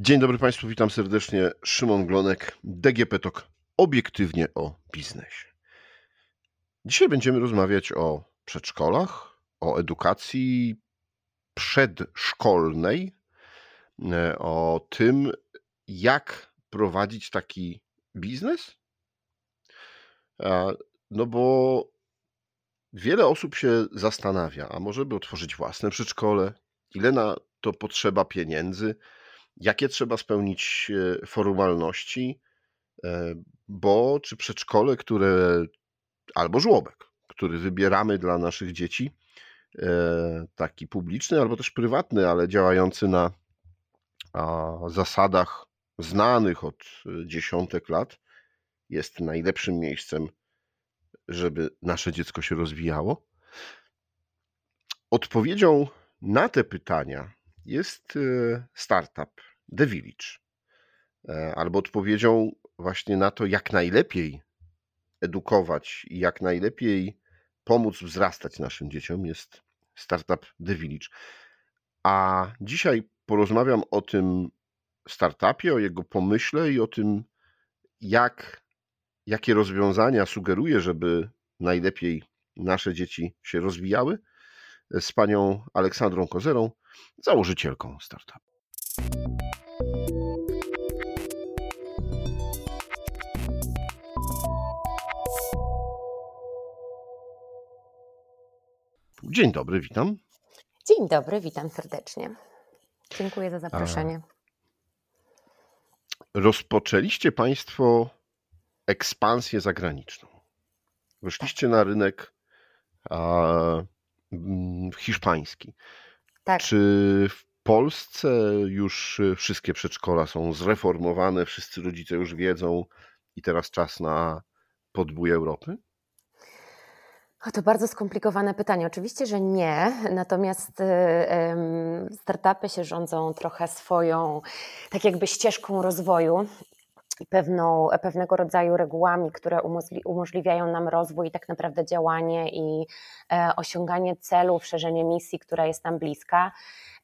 Dzień dobry Państwu, witam serdecznie. Szymon Glonek, DGP Talk, obiektywnie o biznesie. Dzisiaj będziemy rozmawiać o przedszkolach, o edukacji przedszkolnej, e, o tym, jak prowadzić taki biznes. No bo wiele osób się zastanawia, a może by otworzyć własne przedszkole, ile na to potrzeba pieniędzy jakie trzeba spełnić e, formalności, e, bo czy przedszkole, które albo żłobek, który wybieramy dla naszych dzieci, e, taki publiczny albo też prywatny, ale działający na zasadach znanych od dziesiątek lat, jest najlepszym miejscem, żeby nasze dziecko się rozwijało? Odpowiedzią na te pytania jest startup The Village. E, albo odpowiedzią właśnie na to, jak najlepiej edukować i jak najlepiej pomóc wzrastać naszym dzieciom, jest startup The Village. A dzisiaj porozmawiam o tym startupie, o jego pomyśle i o tym, jak, jakie rozwiązania sugeruje, żeby najlepiej nasze dzieci się rozwijały, z panią Aleksandrą Kozerą, założycielką startupu. Dzień dobry, witam. Dzień dobry, witam serdecznie. Dziękuję za zaproszenie. Rozpoczęliście Państwo ekspansję zagraniczną. Weszliście tak. na rynek a, mm, hiszpański. Tak. Czy w Polsce już wszystkie przedszkola są zreformowane, wszyscy rodzice już wiedzą i teraz czas na podbój Europy? O, to bardzo skomplikowane pytanie. Oczywiście, że nie, natomiast y, startupy się rządzą trochę swoją, tak jakby ścieżką rozwoju i pewną, pewnego rodzaju regułami, które umożliwiają nam rozwój i tak naprawdę działanie i e, osiąganie celów, szerzenie misji, która jest nam bliska.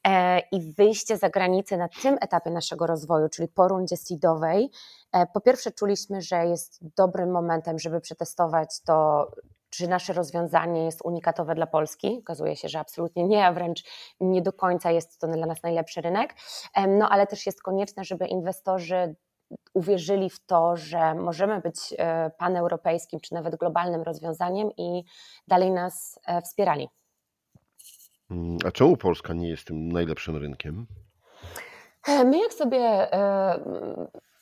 E, I wyjście za granicę na tym etapie naszego rozwoju, czyli po rundzie seedowej, e, po pierwsze czuliśmy, że jest dobrym momentem, żeby przetestować to, czy nasze rozwiązanie jest unikatowe dla Polski. Okazuje się, że absolutnie nie, a wręcz nie do końca jest to dla nas najlepszy rynek. No ale też jest konieczne, żeby inwestorzy uwierzyli w to, że możemy być e, paneuropejskim czy nawet globalnym rozwiązaniem i dalej nas e, wspierali. Mm, a czemu Polska nie jest tym najlepszym rynkiem? E, my jak sobie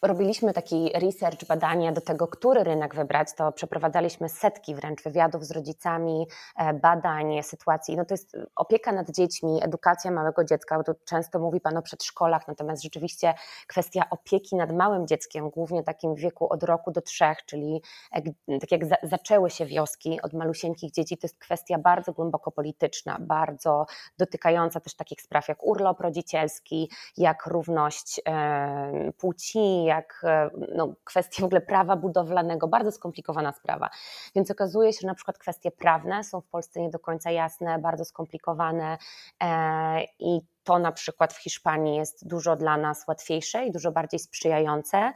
robiliśmy taki research, badania do tego, który rynek wybrać, to przeprowadzaliśmy setki wręcz wywiadów z rodzicami, e, badań, sytuacji. No to jest opieka nad dziećmi, edukacja małego dziecka, bo tu często mówi Pan o przedszkolach, natomiast rzeczywiście kwestia opieki nad małym dzieckiem, głównie takim w wieku od roku do trzech, czyli e, tak jak za, zaczęły się wioski od malusieńkich dzieci, to jest kwestia bardzo głęboko polityczna, bardzo dotykająca też takich spraw jak urlop rodzicielski, jak równość e, płci, jak e, no, kwestie w ogóle prawa budowlanego, bardzo skomplikowana sprawa. Więc okazuje się, że na przykład kwestie prawne są w Polsce nie do końca jasne, bardzo skomplikowane e, i to na przykład w Hiszpanii jest dużo dla nas łatwiejsze i dużo bardziej sprzyjające.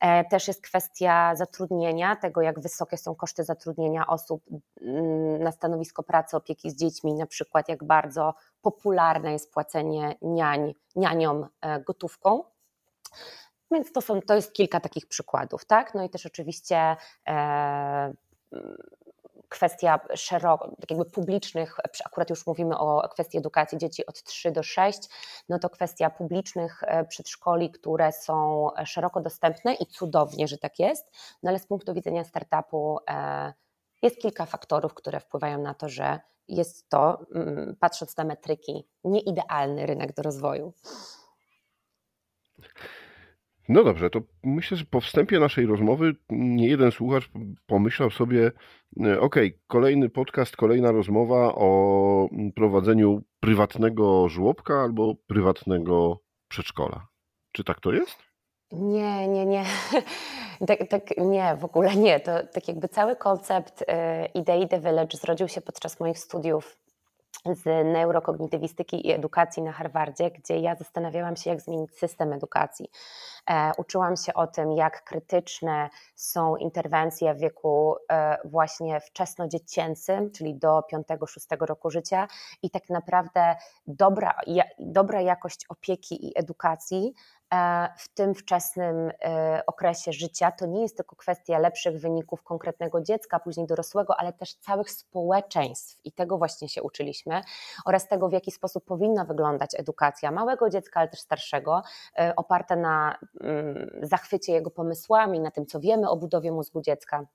E, też jest kwestia zatrudnienia, tego jak wysokie są koszty zatrudnienia osób mm, na stanowisko pracy, opieki z dziećmi, na przykład jak bardzo popularne jest płacenie niań, nianiom gotówką. Więc to, są, to jest kilka takich przykładów, tak? No i też oczywiście e, kwestia szeroko, tak jakby publicznych, akurat już mówimy o kwestii edukacji dzieci od 3 do 6, no to kwestia publicznych e, przedszkoli, które są szeroko dostępne i cudownie, że tak jest, no ale z punktu widzenia startupu e, jest kilka faktorów, które wpływają na to, że jest to, mm, patrząc na metryki, nieidealny rynek do rozwoju. No dobrze, to myślę, że po wstępie naszej rozmowy nie jeden słuchacz pomyślał sobie, e, ok, kolejny podcast, kolejna rozmowa o prowadzeniu prywatnego żłobka albo prywatnego przedszkola. Czy tak to jest? Nie, nie, nie. Tak, tak, nie, w ogóle nie. To tak jakby cały koncept y, idei The Village zrodził się podczas moich studiów z neurokognitywistyki i edukacji na Harvardzie, gdzie ja zastanawiałam się, jak zmienić system edukacji. E, uczyłam się o tym, jak krytyczne są interwencje w wieku e, właśnie wczesnodziecięcym, czyli do 5-6 roku życia i tak naprawdę dobra, ja, dobra jakość opieki i edukacji w tym wczesnym e, okresie życia. To nie jest tylko kwestia lepszych wyników konkretnego dziecka, później dorosłego, ale też całych społeczeństw i tego właśnie się uczyliśmy oraz tego, w jaki sposób powinna wyglądać edukacja małego dziecka, ale też starszego, e, oparta na mm, zachwycie jego pomysłami, na tym, co wiemy o budowie mózgu dziecka.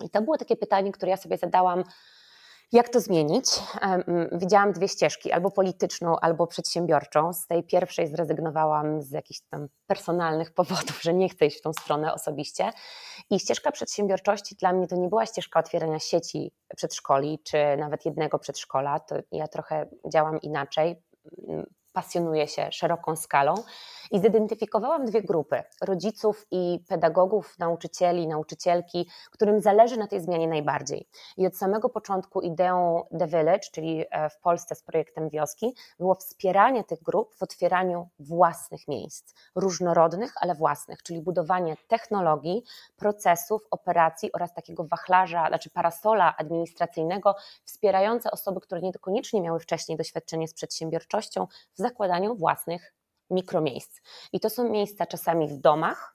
I to było takie pytanie, które ja sobie zadałam jak to zmienić? Widziałam dwie ścieżki, albo polityczną, albo przedsiębiorczą. Z tej pierwszej zrezygnowałam z jakichś tam personalnych powodów, że nie chcę iść w tą stronę osobiście. I ścieżka przedsiębiorczości dla mnie to nie była ścieżka otwierania sieci przedszkoli, czy nawet jednego przedszkola. To ja trochę działam inaczej pasjonuję się szeroką skalą i zidentyfikowałam dwie grupy: rodziców i pedagogów, nauczycieli, nauczycielki, którym zależy na tej zmianie najbardziej. I od samego początku ideą The Village, czyli e, w Polsce z projektem Wioski, było wspieranie tych grup w otwieraniu własnych miejsc, różnorodnych, ale własnych, czyli budowanie technologii, procesów, operacji oraz takiego wachlarza, znaczy parasola administracyjnego wspierające osoby, które niekoniecznie miały wcześniej doświadczenie z przedsiębiorczością, w zakładaniu własnych mikromiejsc. I to są miejsca czasami w domach,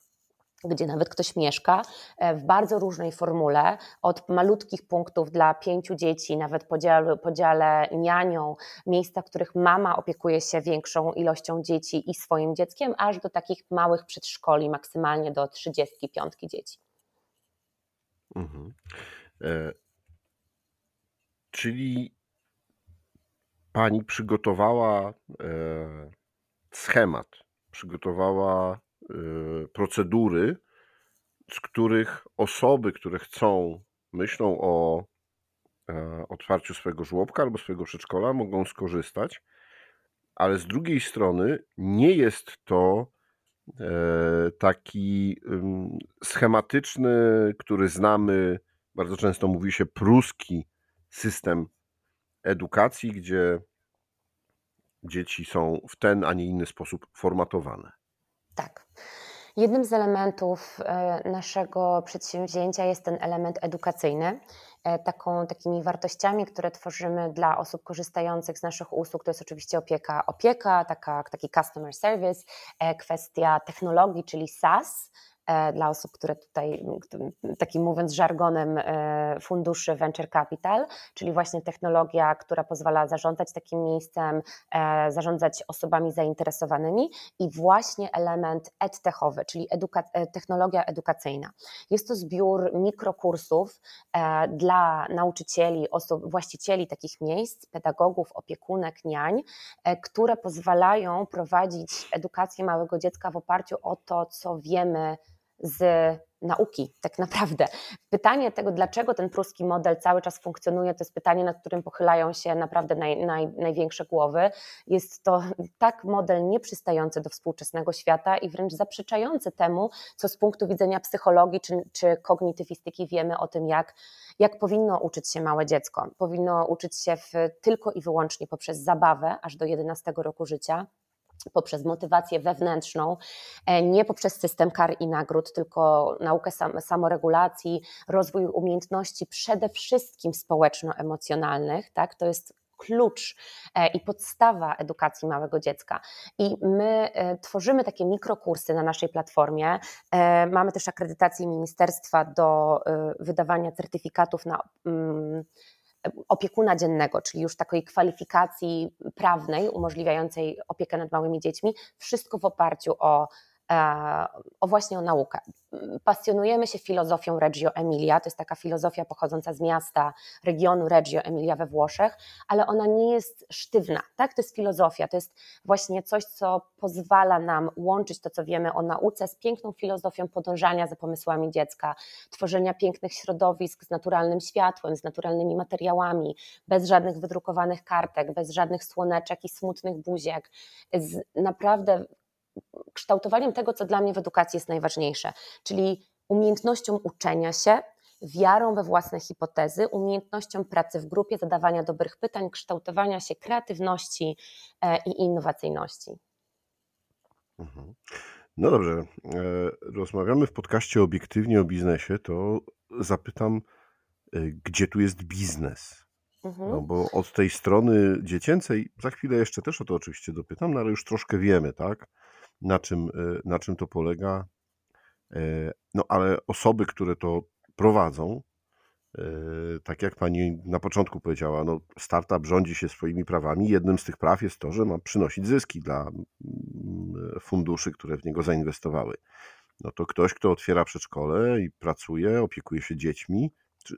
gdzie nawet ktoś mieszka, e, w bardzo różnej formule, od malutkich punktów dla pięciu dzieci, nawet podziale, podziale nianią, miejsca, w których mama opiekuje się większą ilością dzieci i swoim dzieckiem, aż do takich małych przedszkoli, maksymalnie do 35 dzieci. Mhm. E, czyli pani przygotowała e, schemat, przygotowała e, procedury, z których osoby, które chcą, myślą o e, otwarciu swojego żłobka albo swojego przedszkola, mogą skorzystać, ale z drugiej strony nie jest to taki schematyczny, który znamy, bardzo często mówi się pruski system edukacji, gdzie dzieci są w ten, a nie inny sposób formatowane. Tak. Jednym z elementów e, naszego przedsięwzięcia jest ten element edukacyjny. E, taką, takimi wartościami, które tworzymy dla osób korzystających z naszych usług, to jest oczywiście opieka, opieka, taka, taki customer service, e, kwestia technologii, czyli SaaS, dla osób, które tutaj, takim mówiąc żargonem e, funduszy Venture Capital, czyli właśnie technologia, która pozwala zarządzać takim miejscem, e, zarządzać osobami zainteresowanymi i właśnie element edtechowy, czyli eduka technologia edukacyjna. Jest to zbiór mikrokursów dla nauczycieli, osób, właścicieli takich miejsc, pedagogów, opiekunek, niań, które pozwalają prowadzić edukację małego dziecka w oparciu o to, co wiemy z nauki, tak naprawdę. Pytanie tego, dlaczego ten pruski model cały czas funkcjonuje, to jest pytanie, nad którym pochylają się naprawdę naj, naj, największe głowy. Jest to tak model nieprzystający do współczesnego świata i wręcz zaprzeczający temu, co z punktu widzenia psychologii czy, czy kognitywistyki wiemy o tym, jak, jak powinno uczyć się małe dziecko. Powinno uczyć się w, tylko i wyłącznie poprzez zabawę aż do 11 roku życia poprzez motywację wewnętrzną, e, nie poprzez system kar i nagród, tylko naukę sam, samoregulacji, rozwój umiejętności przede wszystkim społeczno-emocjonalnych, tak? To jest klucz e, i podstawa edukacji małego dziecka. I my e, tworzymy takie mikrokursy na naszej platformie. Mamy też akredytację ministerstwa do wydawania certyfikatów na mm, opiekuna dziennego, czyli już takiej kwalifikacji prawnej umożliwiającej opiekę nad małymi dziećmi, wszystko w oparciu o o właśnie o naukę. Pasjonujemy się filozofią Reggio Emilia, to jest taka filozofia pochodząca z miasta, regionu Reggio Emilia we Włoszech, ale ona nie jest sztywna, tak? To jest filozofia, to jest właśnie coś, co pozwala nam łączyć to, co wiemy o nauce z piękną filozofią podążania za pomysłami dziecka, tworzenia pięknych środowisk z naturalnym światłem, z naturalnymi materiałami, bez żadnych wydrukowanych kartek, bez żadnych słoneczek i smutnych buziek, z naprawdę kształtowaniem tego, co dla mnie w edukacji jest najważniejsze, czyli umiejętnością uczenia się wiarą we własne hipotezy, umiejętnością pracy w grupie, zadawania dobrych pytań, kształtowania się kreatywności e, i innowacyjności. Mhm. No dobrze, e, rozmawiamy w podcaście obiektywnie o biznesie, to zapytam, e, gdzie tu jest biznes? Mhm. No bo od tej strony dziecięcej, za chwilę jeszcze też o to oczywiście dopytam, no ale już troszkę wiemy, tak, na czym, na czym to polega. No ale osoby, które to prowadzą, e, tak jak pani na początku powiedziała, no startup rządzi się swoimi prawami. Jednym z tych praw jest to, że ma przynosić zyski dla mm, funduszy, które w niego zainwestowały. No to ktoś, kto otwiera przedszkole i pracuje, opiekuje się dziećmi,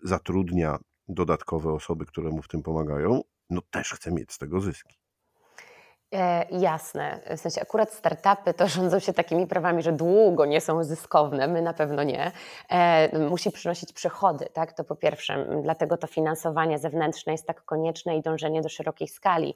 zatrudnia dodatkowe osoby, które mu w tym pomagają, no też chce mieć z tego zyski. E, jasne. W sensie akurat startupy to rządzą się takimi prawami, że długo nie są zyskowne, my na pewno nie. E, musi przynosić przychody, tak? To po pierwsze, dlatego to finansowanie zewnętrzne jest tak konieczne i dążenie do szerokiej skali.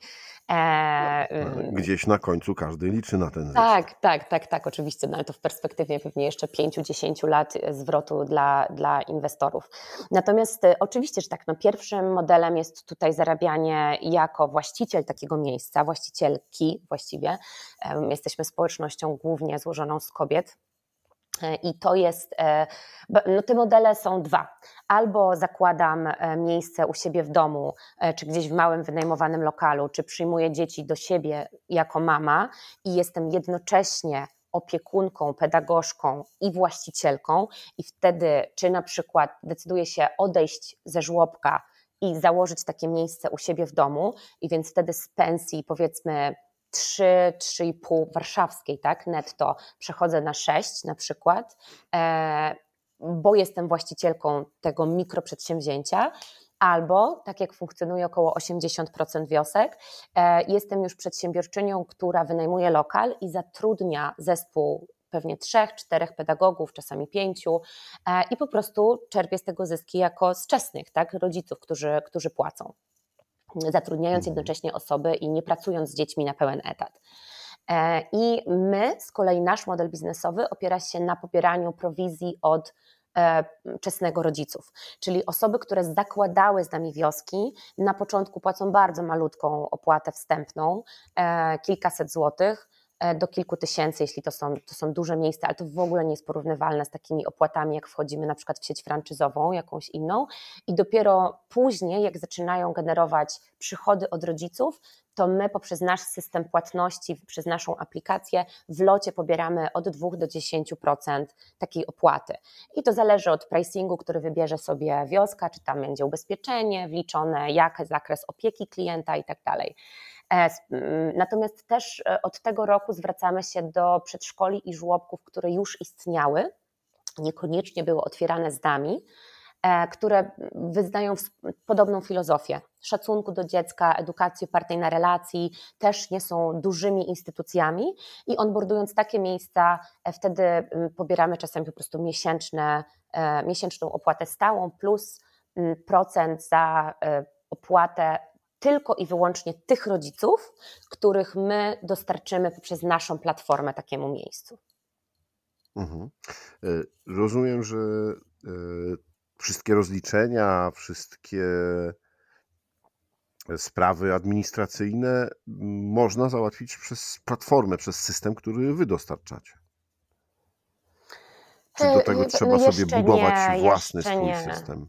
E, no, gdzieś na końcu każdy liczy na ten zysk. Tak, tak, tak, tak, oczywiście, no ale to w perspektywie pewnie jeszcze 5-10 lat zwrotu dla, dla inwestorów. Natomiast e, oczywiście, że tak, no pierwszym modelem jest tutaj zarabianie jako właściciel takiego miejsca, właściciel właściwie. Jesteśmy społecznością głównie złożoną z kobiet. E, I to jest, e, no te modele są dwa. Albo zakładam e, miejsce u siebie w domu, czy gdzieś w małym wynajmowanym lokalu, czy przyjmuję dzieci do siebie jako mama i jestem jednocześnie opiekunką, pedagogzką i właścicielką, i wtedy, czy na przykład decyduję się odejść ze żłobka i założyć takie miejsce u siebie w domu i więc wtedy z pensji powiedzmy 3, 3,5 warszawskiej, tak, netto przechodzę na 6 na przykład, e, bo jestem właścicielką tego mikroprzedsięwzięcia, albo, tak jak funkcjonuje około 80% wiosek, e, jestem już przedsiębiorczynią, która wynajmuje lokal i zatrudnia zespół pewnie trzech, czterech pedagogów, czasami pięciu e, i po prostu czerpie z tego zyski jako z czesnych, tak, rodziców, którzy, którzy płacą, zatrudniając mhm. jednocześnie osoby i nie pracując z dziećmi na pełen etat. E, I my, z kolei nasz model biznesowy opiera się na pobieraniu prowizji od e, czesnego rodziców, czyli osoby, które zakładały z nami wioski, na początku płacą bardzo malutką opłatę wstępną, kilkaset złotych, do kilku tysięcy, jeśli to są, to są duże miejsca, ale to w ogóle nie jest porównywalne z takimi opłatami, jak wchodzimy na przykład w sieć franczyzową, jakąś inną. I dopiero później, jak zaczynają generować przychody od rodziców, to my poprzez nasz system płatności, przez naszą aplikację w locie pobieramy od 2 do 10% takiej opłaty. I to zależy od pricingu, który wybierze sobie wioska, czy tam będzie ubezpieczenie wliczone, jak zakres opieki klienta i tak dalej. E, natomiast też e, od tego roku zwracamy się do przedszkoli i żłobków, które już istniały, niekoniecznie były otwierane z nami, które wyznają podobną filozofię szacunku do dziecka, edukacji opartej na relacji, też nie są dużymi instytucjami i onboardując takie miejsca, wtedy pobieramy czasami po prostu miesięczne, miesięczną opłatę stałą plus procent za opłatę tylko i wyłącznie tych rodziców, których my dostarczymy poprzez naszą platformę takiemu miejscu. Mhm. E, rozumiem, że e, wszystkie rozliczenia, wszystkie sprawy administracyjne można załatwić przez platformę, przez system, który wy dostarczacie. Czy do tego trzeba sobie budować nie, własny swój nie. system?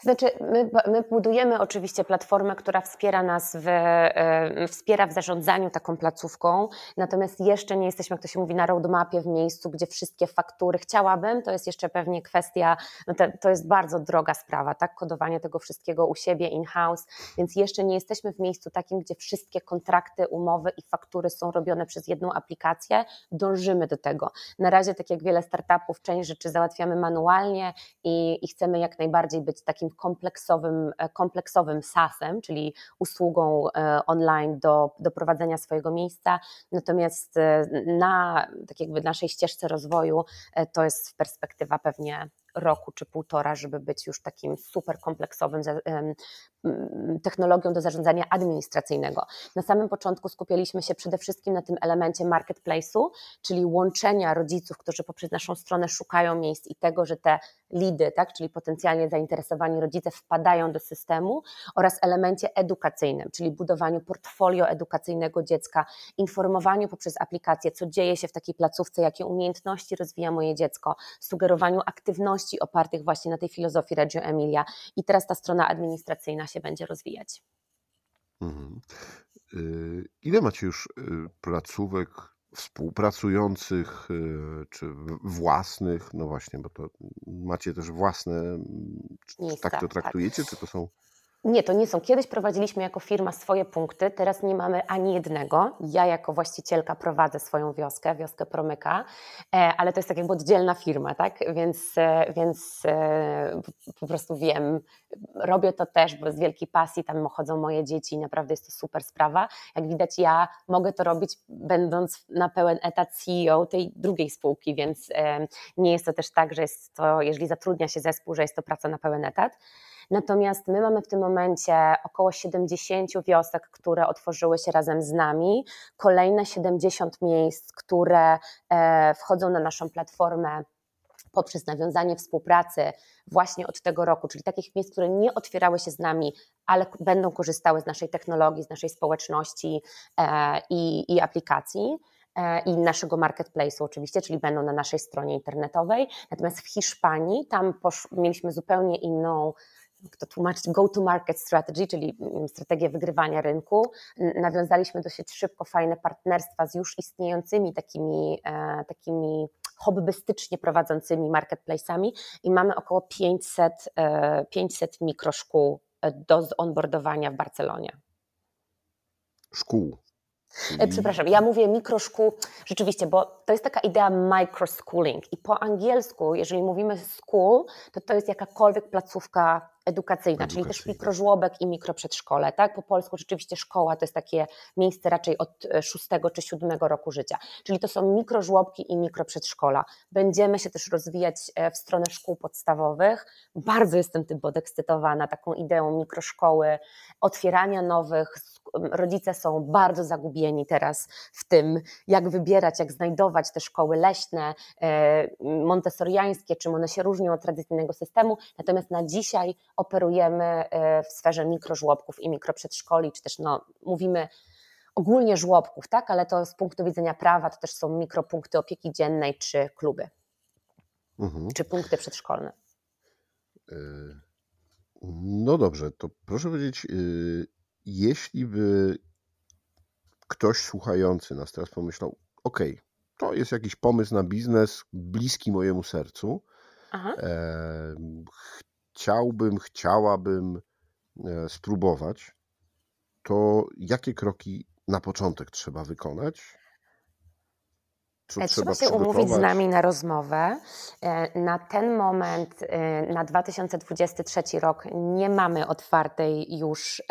Znaczy, my, my, budujemy oczywiście platformę, która wspiera nas w, e, wspiera w zarządzaniu taką placówką, natomiast jeszcze nie jesteśmy, jak to się mówi, na roadmapie w miejscu, gdzie wszystkie faktury chciałabym. To jest jeszcze pewnie kwestia, no to, to jest bardzo droga sprawa, tak? Kodowanie tego wszystkiego u siebie in-house, więc jeszcze nie jesteśmy w miejscu takim, gdzie wszystkie kontrakty, umowy i faktury są robione przez jedną aplikację. Dążymy do tego. Na razie, tak jak wiele startupów, część rzeczy załatwiamy manualnie i, i chcemy jak najbardziej być takim takim kompleksowym, e, kompleksowym SaaS-em, czyli usługą e, online do, do prowadzenia swojego miejsca. Natomiast e, na tak jakby naszej ścieżce rozwoju to jest perspektywa pewnie roku czy półtora, żeby być już takim super kompleksowym technologią do zarządzania administracyjnego. Na samym początku skupialiśmy się przede wszystkim na tym elemencie marketplace'u, czyli łączenia rodziców, którzy poprzez naszą stronę szukają miejsc i tego, że te lidy, tak, czyli potencjalnie zainteresowani rodzice wpadają do systemu oraz elemencie edukacyjnym, czyli budowaniu portfolio edukacyjnego dziecka, informowaniu poprzez aplikację, co dzieje się w takiej placówce, jakie umiejętności rozwija moje dziecko, sugerowaniu aktywności opartych właśnie na tej filozofii Reggio Emilia i teraz ta strona administracyjna się będzie rozwijać. Mhm. Y, ile macie już y, placówek współpracujących y, czy własnych? No właśnie, bo to macie też własne, Miejsca, tak to tak. traktujecie, tak. czy to są nie, to nie są. Kiedyś prowadziliśmy jako firma swoje punkty, teraz nie mamy ani jednego. Ja jako właścicielka prowadzę swoją wioskę, wioskę Promyka, e, ale to jest tak jakby oddzielna firma, tak? Więc, e, więc e, po prostu wiem, robię to też, bo z wielkiej pasji tam chodzą moje dzieci i naprawdę jest to super sprawa. Jak widać, ja mogę to robić będąc na pełen etat CEO tej drugiej spółki, więc nie jest to też tak, że jest to, jeżeli zatrudnia się zespół, że jest to praca na pełen etat. Natomiast my mamy w tym momencie około 70 wiosek, które otworzyły się razem z nami, kolejne 70 miejsc, które e, wchodzą na naszą platformę poprzez nawiązanie współpracy właśnie od tego roku, czyli takich miejsc, które nie otwierały się z nami, ale będą korzystały z naszej technologii, z naszej społeczności e, i, i aplikacji e, i naszego marketplace'u oczywiście, czyli będą na naszej stronie internetowej. Natomiast w Hiszpanii tam mieliśmy zupełnie inną jak to tłumaczyć, go-to-market strategy, czyli mm, strategię wygrywania rynku. Nawiązaliśmy dosyć szybko fajne partnerstwa z już istniejącymi takimi, e, takimi hobbystycznie prowadzącymi marketplace'ami i mamy około 500, 500 e, mikroszkół e, do onboardowania w Barcelonie. Szkół. Przepraszam, ja mówię mikroszkół, rzeczywiście, bo to jest taka idea microschooling i po angielsku, jeżeli mówimy school, to to jest jakakolwiek placówka edukacyjna, czyli też mikrożłobek i mikroprzedszkole. Tak? Po polsku rzeczywiście szkoła to jest takie miejsce raczej od e, szóstego czy siódmego roku życia. Czyli to są mikrożłobki i mikroprzedszkola. Będziemy się też rozwijać e, w stronę szkół podstawowych. Bardzo jestem tym podekscytowana taką ideą mikroszkoły, otwierania nowych. Rodzice są bardzo zagubieni teraz w tym, jak wybierać, jak znajdować te szkoły leśne, e, montessoriańskie, czym one się różnią od tradycyjnego systemu. Natomiast na dzisiaj operujemy e, w sferze mikrożłobków i mikroprzedszkoli, czy też no, mówimy ogólnie żłobków, tak? ale to z punktu widzenia prawa to też są mikropunkty opieki dziennej czy kluby, mhm. czy punkty przedszkolne. E, no dobrze, to proszę powiedzieć, y, jeśli by ktoś słuchający nas teraz pomyślał, ok, to jest jakiś pomysł na biznes bliski mojemu sercu, Aha chciałbym, chciałabym e, spróbować, to jakie kroki na początek trzeba wykonać? E, trzeba, trzeba się umówić z nami na rozmowę. E, na ten moment, na 2023 rok, nie mamy otwartej już,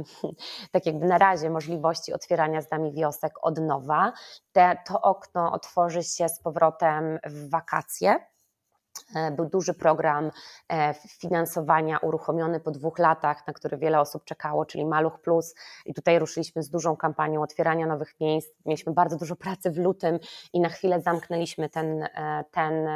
tak jakby na razie, możliwości otwierania z nami wiosek od nowa. Te, to okno otworzy się z powrotem w wakacje był duży program e, finansowania uruchomiony po dwóch latach, na który wiele osób czekało, czyli Maluch Plus. I tutaj ruszyliśmy z dużą kampanią otwierania nowych miejsc. Mieliśmy bardzo dużo pracy w lutym i na chwilę zamknęliśmy ten, e, ten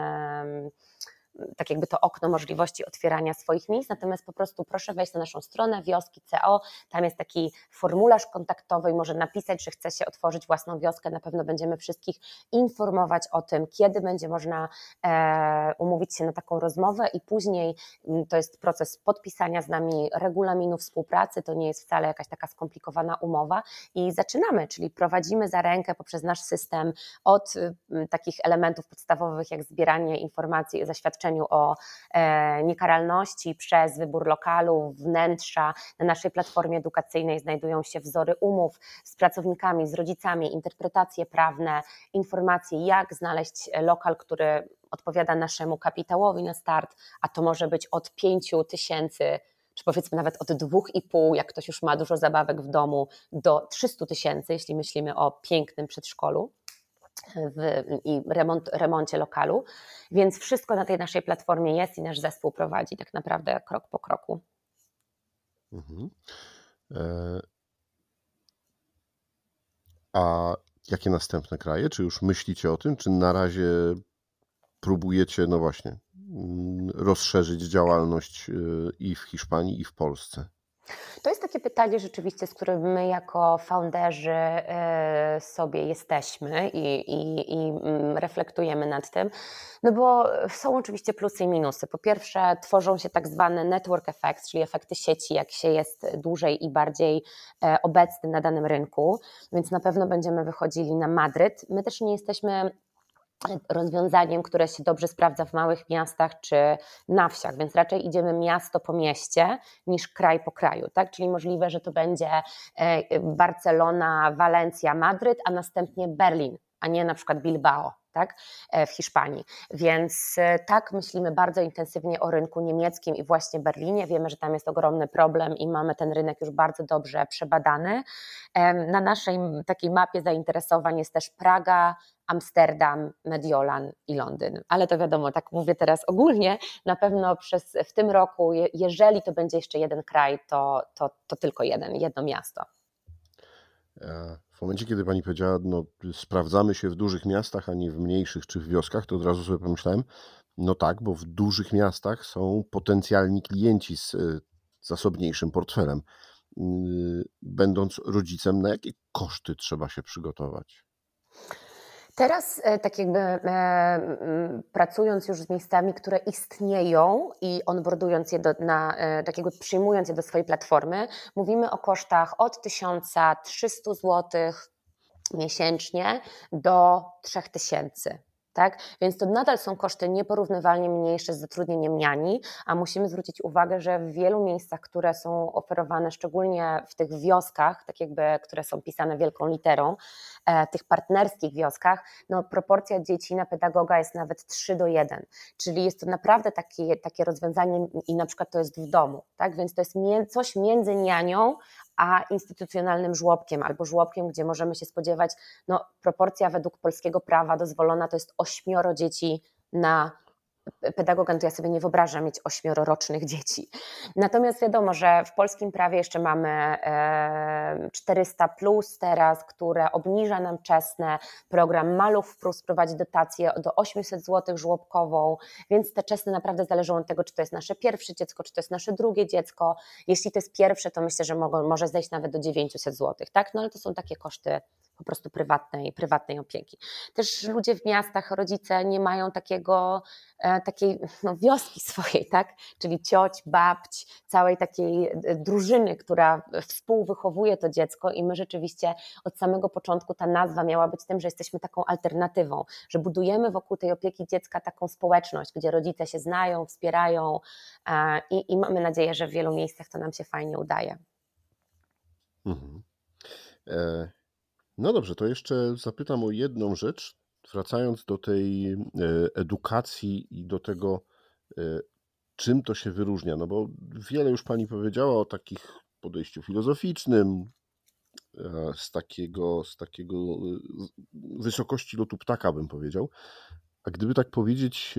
tak jakby to okno możliwości otwierania swoich miejsc, natomiast po prostu proszę wejść na naszą stronę wioski CO, tam jest taki formularz kontaktowy i może napisać, że chce się otworzyć własną wioskę, na pewno będziemy wszystkich informować o tym, kiedy będzie można e, umówić się na taką rozmowę. I później mm, to jest proces podpisania z nami regulaminu współpracy, to nie jest wcale jakaś taka skomplikowana umowa. I zaczynamy, czyli prowadzimy za rękę poprzez nasz system od mm, takich elementów podstawowych jak zbieranie informacji, zaświadczeń o e, niekaralności przez wybór lokalu, wnętrza. Na naszej platformie edukacyjnej znajdują się wzory umów z pracownikami, z rodzicami, interpretacje prawne, informacje, jak znaleźć lokal, który odpowiada naszemu kapitałowi na start, a to może być od 5 tysięcy czy powiedzmy nawet od 2,5, jak ktoś już ma dużo zabawek w domu, do 300 tysięcy, jeśli myślimy o pięknym przedszkolu w, i remont, remoncie lokalu. Więc wszystko na tej naszej platformie jest i nasz zespół prowadzi tak naprawdę krok po kroku. Mhm. E, a jakie następne kraje? Czy już myślicie o tym, czy na razie próbujecie, no właśnie, mm, rozszerzyć działalność y, i w Hiszpanii, i w Polsce? To jest takie pytanie rzeczywiście, z którym my jako founderzy y, sobie jesteśmy i, i, i mm, reflektujemy nad tym. No bo są oczywiście plusy i minusy. Po pierwsze, tworzą się tak zwane network effects, czyli efekty sieci, jak się jest dłużej i bardziej e, obecny na danym rynku, więc na pewno będziemy wychodzili na Madryt. My też nie jesteśmy rozwiązaniem, które się dobrze sprawdza w małych miastach czy na wsiach, więc raczej idziemy miasto po mieście niż kraj po kraju, tak? Czyli możliwe, że to będzie e, Barcelona, Walencja, Madryt, a następnie Berlin, a nie na przykład Bilbao. Tak, e, w Hiszpanii. Więc e, tak, myślimy bardzo intensywnie o rynku niemieckim i właśnie Berlinie. Wiemy, że tam jest ogromny problem i mamy ten rynek już bardzo dobrze przebadany. Na naszej takiej mapie zainteresowań jest też Praga, Amsterdam, Mediolan i Londyn. Ale to wiadomo, tak mówię teraz ogólnie, na pewno przez, w tym roku, jeżeli to będzie jeszcze jeden kraj, to, to, to tylko jeden, jedno miasto. E, w momencie, kiedy pani powiedziała, no, sprawdzamy się w dużych miastach, a nie w mniejszych czy w wioskach, to od razu sobie pomyślałem, no tak, bo w dużych miastach są potencjalni klienci z zasobniejszym portfelem. Y, będąc rodzicem, na jakie koszty trzeba się przygotować? Teraz e, tak jakby e, pracując już z miejscami, które istnieją i onboardując je do, na, e, tak jakby przyjmując je do swojej platformy, mówimy o kosztach od 1300 zł miesięcznie do 3000 tak? Więc to nadal są koszty nieporównywalnie mniejsze z zatrudnieniem niani, a musimy zwrócić uwagę, że w wielu miejscach, które są oferowane, szczególnie w tych wioskach, tak jakby, które są pisane wielką literą, e, tych partnerskich wioskach, no proporcja dzieci na pedagoga jest nawet 3 do 1, czyli jest to naprawdę takie, takie rozwiązanie i na przykład to jest w domu, tak? Więc to jest coś między nianią, a instytucjonalnym żłobkiem albo żłobkiem, gdzie możemy się spodziewać, no proporcja według polskiego prawa dozwolona to jest ośmioro dzieci na pedagoga, to ja sobie nie wyobrażam mieć ośmiororocznych dzieci. Natomiast wiadomo, że w polskim prawie jeszcze mamy 400 plus teraz, które obniża nam czesne. Program Maluch Plus prowadzi dotację do 800 zł żłobkową, więc te czesne naprawdę zależą od tego, czy to jest nasze pierwsze dziecko, czy to jest nasze drugie dziecko. Jeśli to jest pierwsze, to myślę, że mogą, może zejść nawet do 900 zł, tak? No ale to są takie koszty po prostu prywatnej, prywatnej opieki. Też ludzie w miastach, rodzice nie mają takiego, e, takiej no, wioski swojej, tak? czyli cioć, babć, całej takiej e, drużyny, która współwychowuje to dziecko i my rzeczywiście od samego początku ta nazwa miała być tym, że jesteśmy taką alternatywą, że budujemy wokół tej opieki dziecka taką społeczność, gdzie rodzice się znają, wspierają e, i, i mamy nadzieję, że w wielu miejscach to nam się fajnie udaje. Mhm. No dobrze, to jeszcze zapytam o jedną rzecz, wracając do tej e, edukacji i do tego, e, czym to się wyróżnia. No bo wiele już Pani powiedziała o takich podejściu filozoficznym, e, z takiego, z takiego wysokości lotu ptaka, bym powiedział. A gdyby tak powiedzieć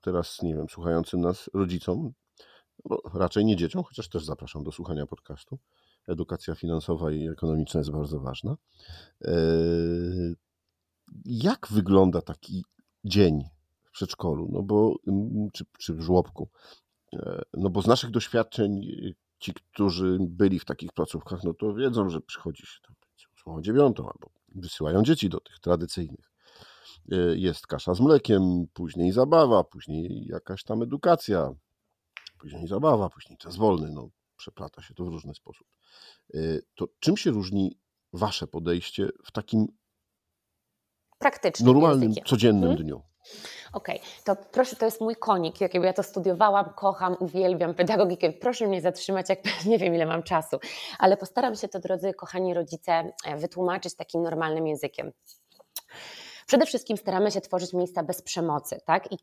teraz, nie wiem, słuchającym nas rodzicom, bo raczej nie dzieciom, chociaż też zapraszam do słuchania podcastu, edukacja finansowa i ekonomiczna jest bardzo ważna. E, jak wygląda taki dzień w przedszkolu, no bo, czy, czy w żłobku? E, no bo z naszych doświadczeń ci, którzy byli w takich placówkach, no to wiedzą, że przychodzi się tam o dziewiątą albo wysyłają dzieci do tych tradycyjnych. E, jest kasza z mlekiem, później zabawa, później jakaś tam edukacja, później zabawa, później czas wolny. No, przeplata się to w różny sposób. Y, to czym się różni Wasze podejście w takim praktycznym, normalnym, językiem. codziennym hmm? dniu? Okej, okay. to proszę, to jest mój konik, jakiego ja to studiowałam, kocham, uwielbiam pedagogikę. Proszę mnie zatrzymać, jak nie wiem, ile mam czasu, ale postaram się to, drodzy kochani rodzice, e, wytłumaczyć takim normalnym językiem. Przede wszystkim staramy się tworzyć miejsca bez przemocy, tak? I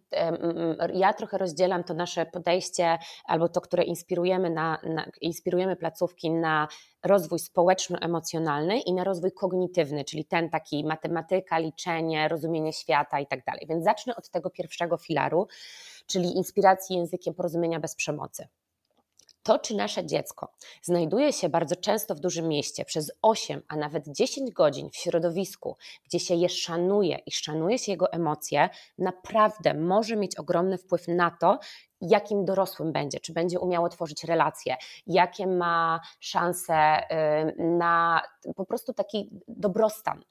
ja trochę rozdzielam to nasze podejście, albo to, które inspirujemy, na, na inspirujemy placówki na rozwój społeczno-emocjonalny i na rozwój kognitywny, czyli ten taki matematyka, liczenie, rozumienie świata i tak dalej. Więc zacznę od tego pierwszego filaru, czyli inspiracji językiem porozumienia bez przemocy. To, czy nasze dziecko znajduje się bardzo często w dużym mieście przez 8, a nawet 10 godzin w środowisku, gdzie się je szanuje i szanuje się jego emocje, naprawdę może mieć ogromny wpływ na to, jakim dorosłym będzie, czy będzie umiało tworzyć relacje, jakie ma szanse na po prostu taki dobrostan.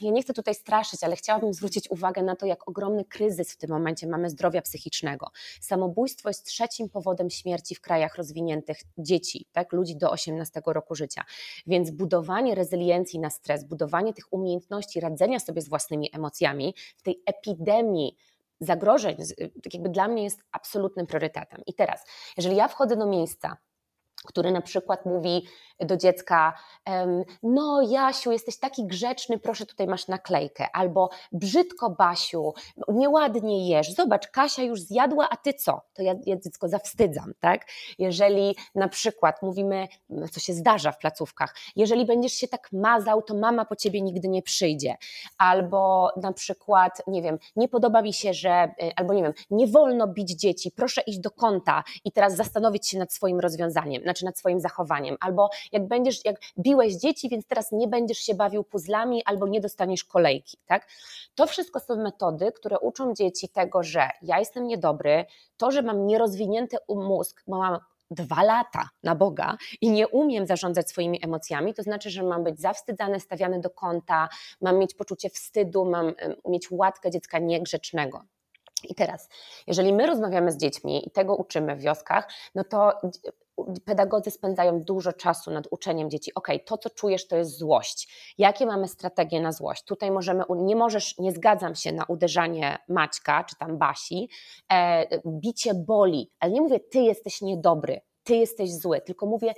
Ja nie chcę tutaj straszyć, ale chciałabym zwrócić uwagę na to, jak ogromny kryzys w tym momencie mamy zdrowia psychicznego. Samobójstwo jest trzecim powodem śmierci w krajach rozwiniętych dzieci, tak, ludzi do 18 roku życia. Więc budowanie rezyliencji na stres, budowanie tych umiejętności radzenia sobie z własnymi emocjami w tej epidemii zagrożeń, tak jakby dla mnie jest absolutnym priorytetem. I teraz, jeżeli ja wchodzę do miejsca, który na przykład mówi do dziecka: No, Jasiu, jesteś taki grzeczny, proszę, tutaj masz naklejkę. Albo brzydko, Basiu, nieładnie jesz. Zobacz, Kasia już zjadła, a ty co? To ja, ja dziecko zawstydzam, tak? Jeżeli na przykład mówimy, co się zdarza w placówkach, jeżeli będziesz się tak mazał, to mama po ciebie nigdy nie przyjdzie. Albo na przykład, nie wiem, nie podoba mi się, że, y, albo nie wiem, nie wolno bić dzieci, proszę iść do kąta i teraz zastanowić się nad swoim rozwiązaniem, znaczy nad swoim zachowaniem. Albo jak będziesz, jak biłeś dzieci, więc teraz nie będziesz się bawił puzzlami albo nie dostaniesz kolejki, tak? To wszystko są metody, które uczą dzieci tego, że ja jestem niedobry, to, że mam nierozwinięty mózg, mam dwa lata na Boga i nie umiem zarządzać swoimi emocjami, to znaczy, że mam być zawstydzany, stawiany do kąta, mam mieć poczucie wstydu, mam mieć łatkę dziecka niegrzecznego. I teraz, jeżeli my rozmawiamy z dziećmi i tego uczymy w wioskach, no to pedagodzy spędzają dużo czasu nad uczeniem dzieci. Ok, to co czujesz to jest złość. Jakie mamy strategie na złość? Tutaj możemy, nie możesz, nie zgadzam się na uderzanie Maćka czy tam Basi. E, bicie boli, ale nie mówię, ty jesteś niedobry, ty jesteś zły, tylko mówię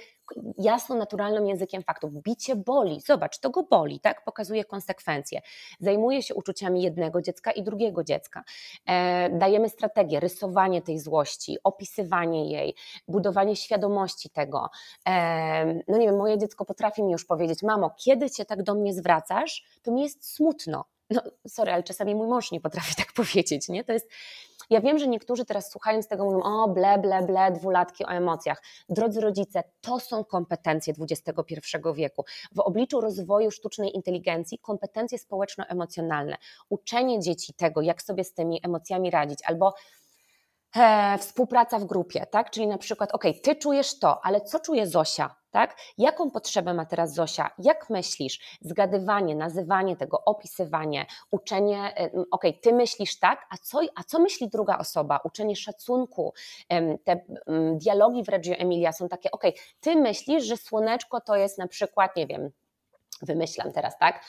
jasno, naturalnym językiem faktów. Bicie boli, zobacz, to go boli, tak? Pokazuje konsekwencje. Zajmuje się uczuciami jednego dziecka i drugiego dziecka. E, dajemy strategię, rysowanie tej złości, opisywanie jej, budowanie świadomości tego. E, no nie wiem, moje dziecko potrafi mi już powiedzieć, mamo, kiedy cię tak do mnie zwracasz, to mi jest smutno. No, sorry, ale czasami mój mąż nie potrafi tak powiedzieć, nie? To jest ja wiem, że niektórzy teraz słuchając tego mówią, o ble, ble, ble, dwulatki o emocjach. Drodzy rodzice, to są kompetencje XXI wieku. W obliczu rozwoju sztucznej inteligencji kompetencje społeczno-emocjonalne, uczenie dzieci tego, jak sobie z tymi emocjami radzić, albo e, współpraca w grupie, tak? Czyli na przykład, ok, ty czujesz to, ale co czuje Zosia? tak? Jaką potrzebę ma teraz Zosia? Jak myślisz? Zgadywanie, nazywanie tego, opisywanie, uczenie, ok, ty myślisz tak, a co, a co myśli druga osoba? Uczenie szacunku. Te dialogi w Reggio Emilia są takie, ok, ty myślisz, że słoneczko to jest na przykład, nie wiem, wymyślam teraz, tak?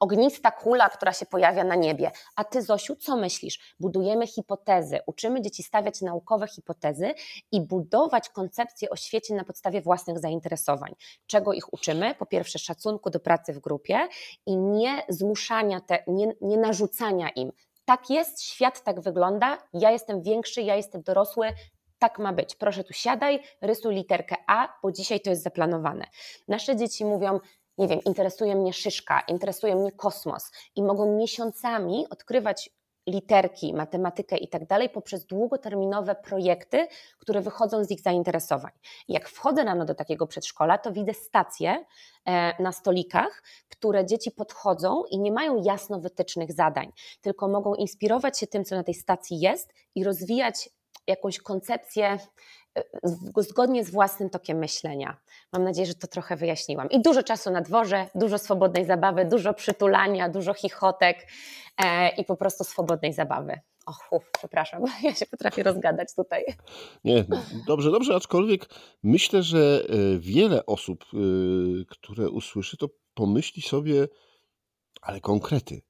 Ognista kula, która się pojawia na niebie. A ty, Zosiu, co myślisz? Budujemy hipotezy, uczymy dzieci stawiać naukowe hipotezy i budować koncepcje o świecie na podstawie własnych zainteresowań. Czego ich uczymy? Po pierwsze, szacunku do pracy w grupie i nie zmuszania, te, nie, nie narzucania im. Tak jest, świat tak wygląda, ja jestem większy, ja jestem dorosły, tak ma być. Proszę tu siadaj, rysuj literkę A, bo dzisiaj to jest zaplanowane. Nasze dzieci mówią: nie wiem, interesuje mnie szyszka, interesuje mnie kosmos i mogą miesiącami odkrywać literki, matematykę i tak dalej poprzez długoterminowe projekty, które wychodzą z ich zainteresowań. Jak wchodzę rano do takiego przedszkola, to widzę stacje e, na stolikach, które dzieci podchodzą i nie mają jasno wytycznych zadań, tylko mogą inspirować się tym, co na tej stacji jest i rozwijać jakąś koncepcję zgodnie z własnym tokiem myślenia. Mam nadzieję, że to trochę wyjaśniłam. I dużo czasu na dworze, dużo swobodnej zabawy, dużo przytulania, dużo chichotek e, i po prostu swobodnej zabawy. Och, uf, przepraszam, ja się potrafię rozgadać tutaj. Nie, dobrze, dobrze, aczkolwiek myślę, że e, wiele osób, e, które usłyszy, to pomyśli sobie, ale konkrety.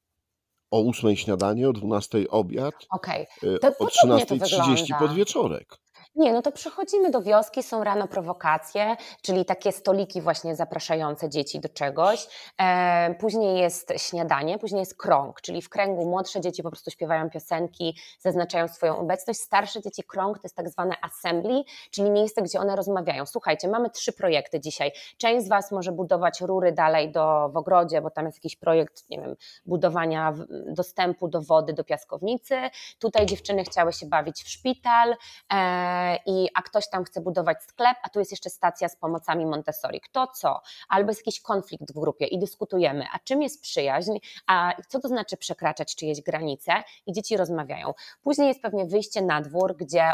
O 8 śniadanie, o 12 obiad, okay. E, o 13.30 podwieczorek. Nie, no to przychodzimy do wioski, są rano prowokacje, czyli takie stoliki właśnie zapraszające dzieci do czegoś. E, później jest śniadanie, później jest krąg, czyli w kręgu młodsze dzieci po prostu śpiewają piosenki, zaznaczają swoją obecność. Starsze dzieci krąg to jest tak zwane assembly, czyli miejsce, gdzie one rozmawiają. Słuchajcie, mamy trzy projekty dzisiaj. Część z Was może budować rury dalej do, w ogrodzie, bo tam jest jakiś projekt, nie wiem, budowania dostępu do wody, do piaskownicy. Tutaj dziewczyny chciały się bawić w szpital. E, i, a ktoś tam chce budować sklep, a tu jest jeszcze stacja z pomocami Montessori. Kto co? Albo jest jakiś konflikt w grupie i dyskutujemy, a czym jest przyjaźń, a co to znaczy przekraczać czyjeś granice i dzieci rozmawiają. Później jest pewnie wyjście na dwór, gdzie,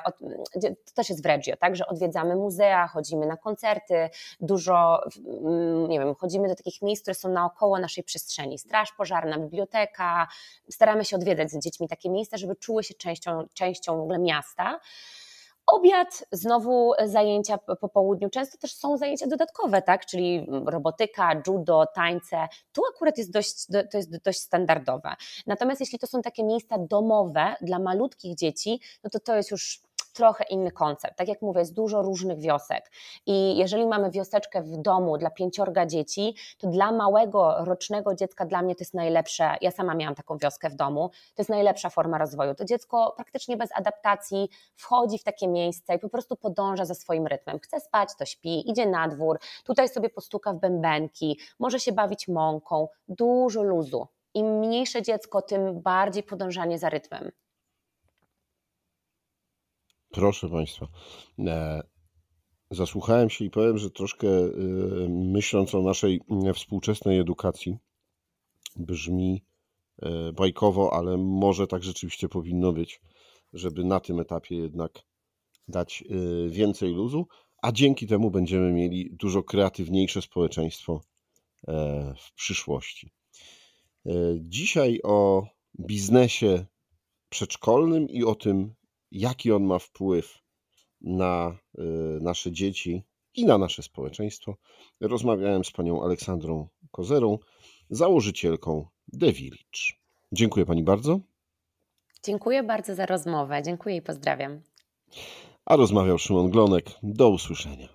gdzie to też jest w Reggio, tak, że odwiedzamy muzea, chodzimy na koncerty, dużo, mm, nie wiem, chodzimy do takich miejsc, które są naokoło naszej przestrzeni. Straż pożarna, biblioteka. Staramy się odwiedzać z dziećmi takie miejsca, żeby czuły się częścią, częścią w ogóle miasta. Obiad, znowu zajęcia po południu. Często też są zajęcia dodatkowe, tak? czyli robotyka, judo, tańce. Tu akurat jest dość, to jest dość standardowe. Natomiast jeśli to są takie miejsca domowe dla malutkich dzieci, no to to jest już trochę inny koncept. Tak jak mówię, jest dużo różnych wiosek i jeżeli mamy wioseczkę w domu dla pięciorga dzieci, to dla małego, rocznego dziecka dla mnie to jest najlepsze, ja sama miałam taką wioskę w domu, to jest najlepsza forma rozwoju. To dziecko praktycznie bez adaptacji wchodzi w takie miejsce i po prostu podąża za swoim rytmem. Chce spać, to śpi, idzie na dwór, tutaj sobie postuka w bębenki, może się bawić mąką, dużo luzu. Im mniejsze dziecko, tym bardziej podążanie za rytmem. Proszę Państwa, e, zasłuchałem się i powiem, że troszkę e, myśląc o naszej e, współczesnej edukacji, brzmi bajkowo, ale może tak rzeczywiście powinno być, żeby na tym etapie jednak dać więcej luzu, a dzięki temu będziemy mieli dużo kreatywniejsze społeczeństwo w przyszłości. Dzisiaj o biznesie przedszkolnym i o tym, jaki on ma wpływ na y, nasze dzieci i na nasze społeczeństwo. Rozmawiałem z panią Aleksandrą Kozerą, założycielką The Village. Dziękuję pani bardzo. Dziękuję bardzo za rozmowę. Dziękuję i pozdrawiam. A rozmawiał Szymon Glonek. Do usłyszenia.